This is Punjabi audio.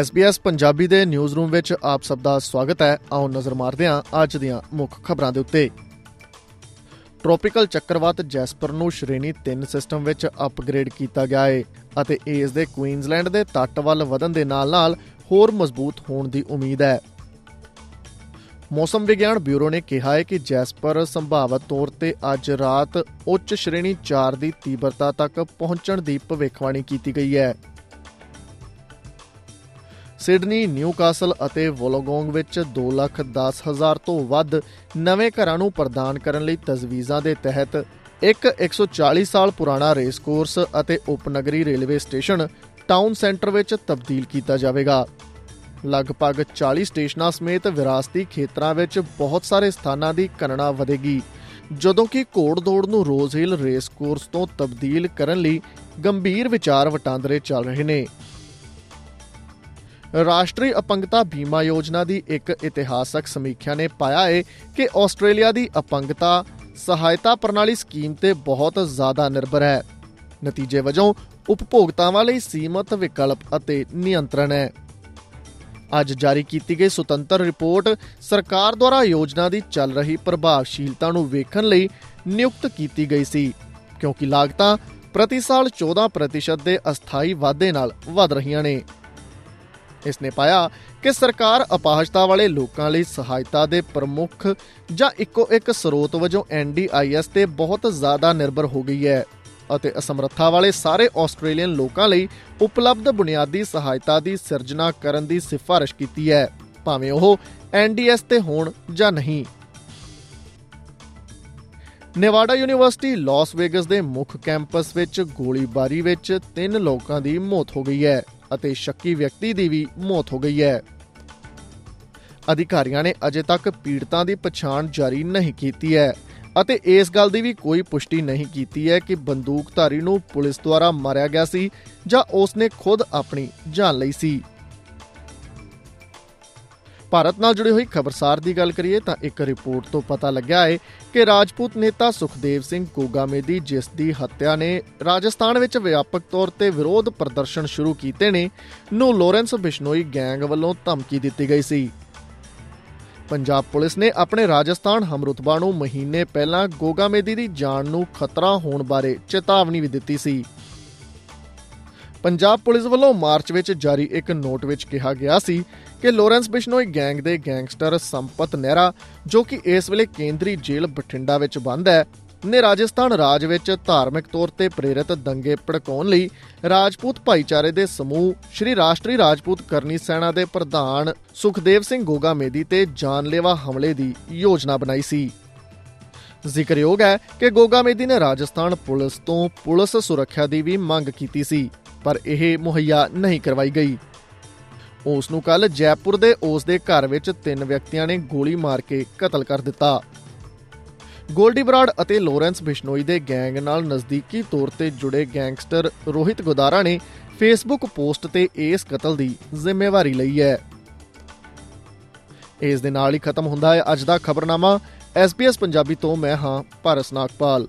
SBS ਪੰਜਾਬੀ ਦੇ ਨਿਊਜ਼ ਰੂਮ ਵਿੱਚ ਆਪ ਸਭ ਦਾ ਸਵਾਗਤ ਹੈ। ਆਓ ਨਜ਼ਰ ਮਾਰਦੇ ਹਾਂ ਅੱਜ ਦੀਆਂ ਮੁੱਖ ਖਬਰਾਂ ਦੇ ਉੱਤੇ। ਟ੍ਰੋਪੀਕਲ ਚੱਕਰਵਾਤ ਜੈਸਪਰ ਨੂੰ ਸ਼੍ਰੇਣੀ 3 ਸਿਸਟਮ ਵਿੱਚ ਅਪਗ੍ਰੇਡ ਕੀਤਾ ਗਿਆ ਹੈ ਅਤੇ ਇਸ ਦੇ ਕੁਈਨਜ਼ਲੈਂਡ ਦੇ ਤੱਟ ਵੱਲ ਵਧਣ ਦੇ ਨਾਲ-ਨਾਲ ਹੋਰ ਮਜ਼ਬੂਤ ਹੋਣ ਦੀ ਉਮੀਦ ਹੈ। ਮੌਸਮ ਵਿਗਿਆਨ ਬਿਊਰੋ ਨੇ ਕਿਹਾ ਹੈ ਕਿ ਜੈਸਪਰ ਸੰਭਾਵਤ ਤੌਰ ਤੇ ਅੱਜ ਰਾਤ ਉੱਚ ਸ਼੍ਰੇਣੀ 4 ਦੀ ਤੀਬਰਤਾ ਤੱਕ ਪਹੁੰਚਣ ਦੀ ਭਵਿੱਖਬਾਣੀ ਕੀਤੀ ਗਈ ਹੈ। ਸਿਡਨੀ ਨਿਊਕਾਸਲ ਅਤੇ ਵੋਲੋਗੋਂਗ ਵਿੱਚ 2,10,000 ਤੋਂ ਵੱਧ ਨਵੇਂ ਘਰਾਂ ਨੂੰ ਪ੍ਰਦਾਨ ਕਰਨ ਲਈ ਤਜਵੀਜ਼ਾਂ ਦੇ ਤਹਿਤ ਇੱਕ 140 ਸਾਲ ਪੁਰਾਣਾ ਰੇਸ ਕੋਰਸ ਅਤੇ ਉਪਨਗਰੀ ਰੇਲਵੇ ਸਟੇਸ਼ਨ ਟਾਊਨ ਸੈਂਟਰ ਵਿੱਚ ਤਬਦੀਲ ਕੀਤਾ ਜਾਵੇਗਾ। ਲਗਭਗ 40 ਸਟੇਸ਼ਨਾਂ ਸਮੇਤ ਵਿਰਾਸਤੀ ਖੇਤਰਾਂ ਵਿੱਚ ਬਹੁਤ ਸਾਰੇ ਸਥਾਨਾਂ ਦੀ ਕਨਣਾ ਵਧੇਗੀ ਜਦੋਂ ਕਿ ਘੋੜ-ਦੌੜ ਨੂੰ ਰੋਜ਼ ਹਿਲ ਰੇਸ ਕੋਰਸ ਤੋਂ ਤਬਦੀਲ ਕਰਨ ਲਈ ਗੰਭੀਰ ਵਿਚਾਰ ਵਟਾਂਦਰੇ ਚੱਲ ਰਹੇ ਨੇ। ਰਾਸ਼ਟਰੀ ਅਪੰਗਤਾ ਬੀਮਾ ਯੋਜਨਾ ਦੀ ਇੱਕ ਇਤਿਹਾਸਕ ਸਮੀਖਿਆ ਨੇ ਪਾਇਆ ਹੈ ਕਿ ਆਸਟ੍ਰੇਲੀਆ ਦੀ ਅਪੰਗਤਾ ਸਹਾਇਤਾ ਪ੍ਰਣਾਲੀ ਸਕੀਮ ਤੇ ਬਹੁਤ ਜ਼ਿਆਦਾ ਨਿਰਭਰ ਹੈ। ਨਤੀਜੇ ਵਜੋਂ, ਉਪਭੋਗਤਾਵਾਂ ਲਈ ਸੀਮਤ ਵਿਕਲਪ ਅਤੇ ਨਿਯੰਤਰਣ ਹੈ। ਅੱਜ ਜਾਰੀ ਕੀਤੀ ਗਈ ਸੁਤੰਤਰ ਰਿਪੋਰਟ ਸਰਕਾਰ ਦੁਆਰਾ ਯੋਜਨਾ ਦੀ ਚੱਲ ਰਹੀ ਪ੍ਰਭਾਵਸ਼ੀਲਤਾ ਨੂੰ ਵੇਖਣ ਲਈ ਨਿਯੁਕਤ ਕੀਤੀ ਗਈ ਸੀ, ਕਿਉਂਕਿ ਲਾਗਤਾਂ ਪ੍ਰਤੀ ਸਾਲ 14% ਦੇ ਅਸਥਾਈ ਵਾਧੇ ਨਾਲ ਵਧ ਰਹੀਆਂ ਨੇ। ਇਸ ਨੇ ਪਾਇਆ ਕਿ ਸਰਕਾਰ ਅਪਾਹਜਤਾ ਵਾਲੇ ਲੋਕਾਂ ਲਈ ਸਹਾਇਤਾ ਦੇ ਪ੍ਰਮੁੱਖ ਜਾਂ ਇੱਕੋ ਇੱਕ ਸਰੋਤ ਵਜੋਂ ਐਨਡੀਆਈਐਸ ਤੇ ਬਹੁਤ ਜ਼ਿਆਦਾ ਨਿਰਭਰ ਹੋ ਗਈ ਹੈ ਅਤੇ ਅਸਮਰੱਥਾ ਵਾਲੇ ਸਾਰੇ ਆਸਟ੍ਰੇਲੀਅਨ ਲੋਕਾਂ ਲਈ ਉਪਲਬਧ ਬੁਨਿਆਦੀ ਸਹਾਇਤਾ ਦੀ ਸਿਰਜਣਾ ਕਰਨ ਦੀ ਸਿਫਾਰਿਸ਼ ਕੀਤੀ ਹੈ, ਭਾਵੇਂ ਉਹ ਐਨਡੀਐਸ ਤੇ ਹੋਣ ਜਾਂ ਨਹੀਂ। ਨੇਵਾਡਾ ਯੂਨੀਵਰਸਿਟੀ ਲਾਸ ਵੇਗਸ ਦੇ ਮੁੱਖ ਕੈਂਪਸ ਵਿੱਚ ਗੋਲੀਬਾਰੀ ਵਿੱਚ ਤਿੰਨ ਲੋਕਾਂ ਦੀ ਮੌਤ ਹੋ ਗਈ ਹੈ। ਅਤੇ ਸ਼ੱਕੀ ਵਿਅਕਤੀ ਦੀ ਵੀ ਮੌਤ ਹੋ ਗਈ ਹੈ। ਅਧਿਕਾਰੀਆਂ ਨੇ ਅਜੇ ਤੱਕ ਪੀੜਤਾਂ ਦੀ ਪਛਾਣ ਜਾਰੀ ਨਹੀਂ ਕੀਤੀ ਹੈ ਅਤੇ ਇਸ ਗੱਲ ਦੀ ਵੀ ਕੋਈ ਪੁਸ਼ਟੀ ਨਹੀਂ ਕੀਤੀ ਹੈ ਕਿ ਬੰਦੂਕਧਾਰੀ ਨੂੰ ਪੁਲਿਸ ਦੁਆਰਾ ਮਾਰਿਆ ਗਿਆ ਸੀ ਜਾਂ ਉਸ ਨੇ ਖੁਦ ਆਪਣੀ ਜਾਨ ਲਈ ਸੀ। ਭਾਰਤ ਨਾਲ ਜੁੜੀ ਹੋਈ ਖਬਰਸਾਰ ਦੀ ਗੱਲ ਕਰੀਏ ਤਾਂ ਇੱਕ ਰਿਪੋਰਟ ਤੋਂ ਪਤਾ ਲੱਗਿਆ ਹੈ ਕਿ ਰਾਜਪੂਤ ਨੇਤਾ ਸੁਖਦੇਵ ਸਿੰਘ ਕੋਗਾਮੇਦੀ, ਜਿਸ ਦੀ ਹੱਤਿਆ ਨੇ ਰਾਜਸਥਾਨ ਵਿੱਚ ਵਿਆਪਕ ਤੌਰ ਤੇ ਵਿਰੋਧ ਪ੍ਰਦਰਸ਼ਨ ਸ਼ੁਰੂ ਕੀਤੇ ਨੇ, ਨੂੰ ਲਾਰੈਂਸ ਬਿਸ਼ਨੋਈ ਗੈਂਗ ਵੱਲੋਂ ਧਮਕੀ ਦਿੱਤੀ ਗਈ ਸੀ। ਪੰਜਾਬ ਪੁਲਿਸ ਨੇ ਆਪਣੇ ਰਾਜਸਥਾਨ ਹਮਰੁਤਬਾ ਨੂੰ ਮਹੀਨੇ ਪਹਿਲਾਂ ਗੋਗਾਮੇਦੀ ਦੀ ਜਾਨ ਨੂੰ ਖਤਰਾ ਹੋਣ ਬਾਰੇ ਚੇਤਾਵਨੀ ਵੀ ਦਿੱਤੀ ਸੀ। ਪੰਜਾਬ ਪੁਲਿਸ ਵੱਲੋਂ ਮਾਰਚ ਵਿੱਚ ਜਾਰੀ ਇੱਕ ਨੋਟ ਵਿੱਚ ਕਿਹਾ ਗਿਆ ਸੀ ਕਿ ਲਾਰੈਂਸ ਬਿਸ਼ਨੋਈ ਗੈਂਗ ਦੇ ਗੈਂਗਸਟਰ ਸੰਪਤ ਨਹਿਰਾ, ਜੋ ਕਿ ਇਸ ਵੇਲੇ ਕੇਂਦਰੀ ਜੇਲ੍ਹ ਬਠਿੰਡਾ ਵਿੱਚ ਬੰਦ ਹੈ, ਨੇ ਰਾਜਸਥਾਨ ਰਾਜ ਵਿੱਚ ਧਾਰਮਿਕ ਤੌਰ ਤੇ ਪ੍ਰੇਰਿਤ ਦੰਗੇ ਭੜਕਾਉਣ ਲਈ ਰਾਜਪੂਤ ਭਾਈਚਾਰੇ ਦੇ ਸਮੂਹ ਸ਼੍ਰੀ ਰਾਸ਼ਟਰੀ ਰਾਜਪੂਤ ਕਰਨੀ ਸੈਨਾ ਦੇ ਪ੍ਰਧਾਨ ਸੁਖਦੇਵ ਸਿੰਘ ਗੋਗਾ ਮੇਦੀ ਤੇ ਜਾਨਲੇਵਾ ਹਮਲੇ ਦੀ ਯੋਜਨਾ ਬਣਾਈ ਸੀ। ਜ਼ਿਕਰਯੋਗ ਹੈ ਕਿ ਗੋਗਾ ਮੇਦੀ ਨੇ ਰਾਜਸਥਾਨ ਪੁਲਿਸ ਤੋਂ ਪੁਲਿਸ ਸੁਰੱਖਿਆ ਦੀ ਵੀ ਮੰਗ ਕੀਤੀ ਸੀ। ਪਰ ਇਹ ਮੁਹੱਈਆ ਨਹੀਂ ਕਰਵਾਈ ਗਈ। ਉਸ ਨੂੰ ਕੱਲ ਜੈਪੁਰ ਦੇ ਉਸ ਦੇ ਘਰ ਵਿੱਚ ਤਿੰਨ ਵਿਅਕਤੀਆਂ ਨੇ ਗੋਲੀ ਮਾਰ ਕੇ ਕਤਲ ਕਰ ਦਿੱਤਾ। ਗੋਲਡੀ ਬਰਾਡ ਅਤੇ ਲੋਰੈਂਸ ਬਿਸ਼ਨੋਈ ਦੇ ਗੈਂਗ ਨਾਲ ਨਜ਼ਦੀਕੀ ਤੌਰ ਤੇ ਜੁੜੇ ਗੈਂਗਸਟਰ ਰੋਹਿਤ ਗੋਦਾਰਾ ਨੇ ਫੇਸਬੁੱਕ ਪੋਸਟ ਤੇ ਇਸ ਕਤਲ ਦੀ ਜ਼ਿੰਮੇਵਾਰੀ ਲਈ ਹੈ। ਇਸ ਦੇ ਨਾਲ ਹੀ ਖਤਮ ਹੁੰਦਾ ਹੈ ਅੱਜ ਦਾ ਖਬਰਨਾਮਾ। SBS ਪੰਜਾਬੀ ਤੋਂ ਮੈਂ ਹਾਂ ਭਾਰਤ ਨਾਗਪਾਲ।